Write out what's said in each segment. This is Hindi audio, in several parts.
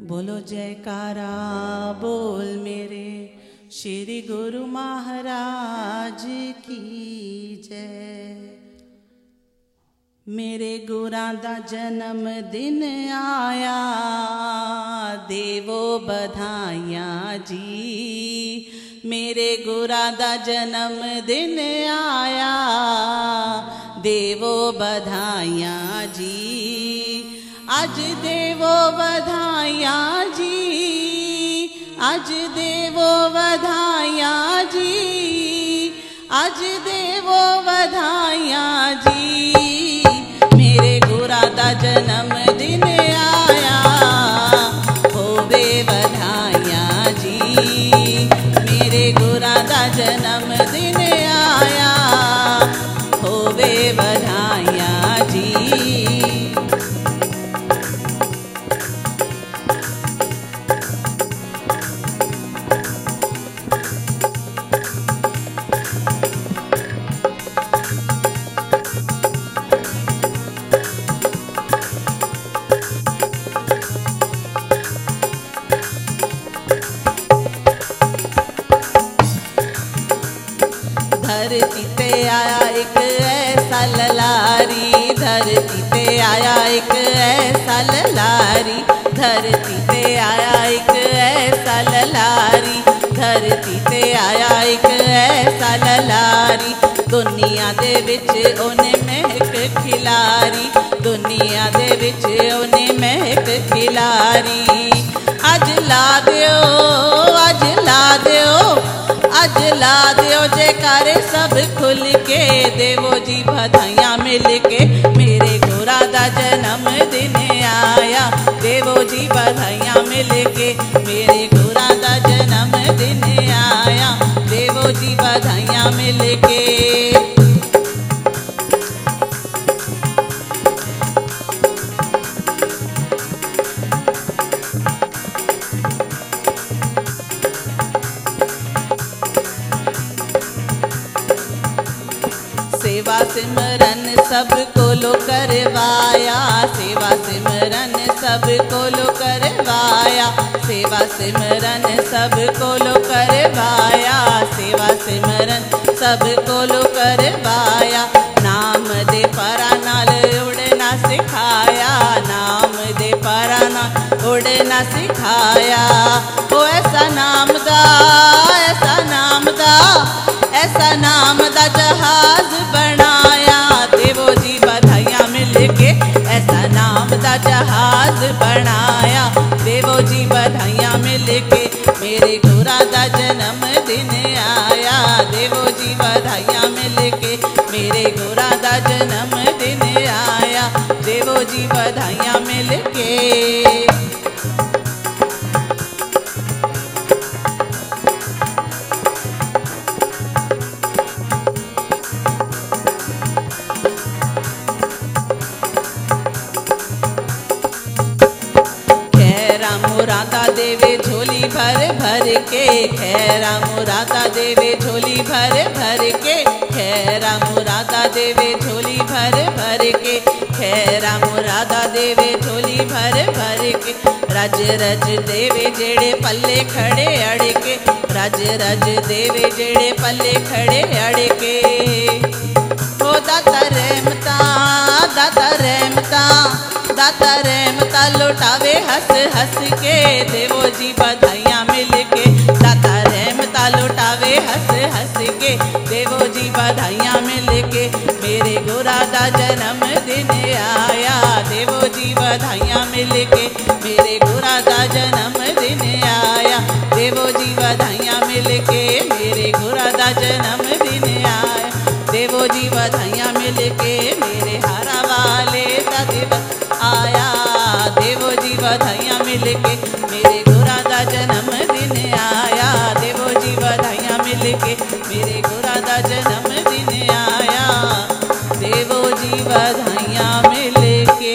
बोलो, जयकारा, बोल मेरे। श्री गुरु महाराज की जय। मेरे गुरां दा जन्म दिन आया, देवो बधाइया जी। मेरे गुरां दा जन्म दिन आया, देवो बधाइया जी। अज देवो बधाया जी अज देवो बधाया जी अज देवो बधाया जी। मेरे गुरा दा जन्म दिन आया, हो बधाइयाँ पे आया एक ऐसा ललारी, धरती ते आया एक ऐसा ललारी, धरती ते आया एक ऐसा ललारी, धरती ते आया एक ऐसा ललारी। दुनिया दे बिच ओने महक खिलारी, दुनिया दे बिच ओने महक खिलारी। अज लाग के देवो जी बधाइयाँ मिल के मेरे गोरा दा जन्म दिन आया। देवो जी बधाइयाँ मिल के मेरे गोरा दा जन्म दिन आया। देवो जी बधाइयाँ मिलके। सेवा सिमरन सबको लो करवाया। सेवा सिमरन सबको लो करवाया। सेवा सिमरन सबको लो करवाया। सेवा सिमरन सबको लो करवाया। नाम दे परा नाल उड़ना सिखाया। नाम दे परा नाल उड़ना सिखाया। ओ ऐसा नाम दा मेरे जन्म दिन आया, देवो जी बधाइयाँ मिल के मेरे गोरा दा जन्म दिन आया, देवो जी बधाइयाँ मिल के। खैरा मुरादा देवे झोली भर भर के खैरा मुरादा देवे झोली भर भर के खैरा मुरादा देवे झोली भर भर के खैरा मुरादा देवे झोली भर भर के रज रज देवे जेड़े पल्ले खड़े अड़के रज रज देवे जेड़े पल्ले खड़े अड़के। ओ दाता रहमता दाता रहमता दाता रहमता लुटावे हंस हंस के। देवो जी बधाइया मिल के दाता रहमता लौटावे हंस हंस के। देवो जी बधाइयाँ मिल के मेरे गोरा दा जन्म दिन आया। देवो जी बधाइयाँ मिल के लेके मेरे गुरा का जन्म दिन आया। देवो जी बधाइया मिल के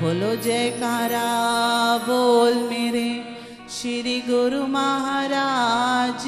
बोलो, जयकारा, बोल मेरे श्री गुरु महाराज।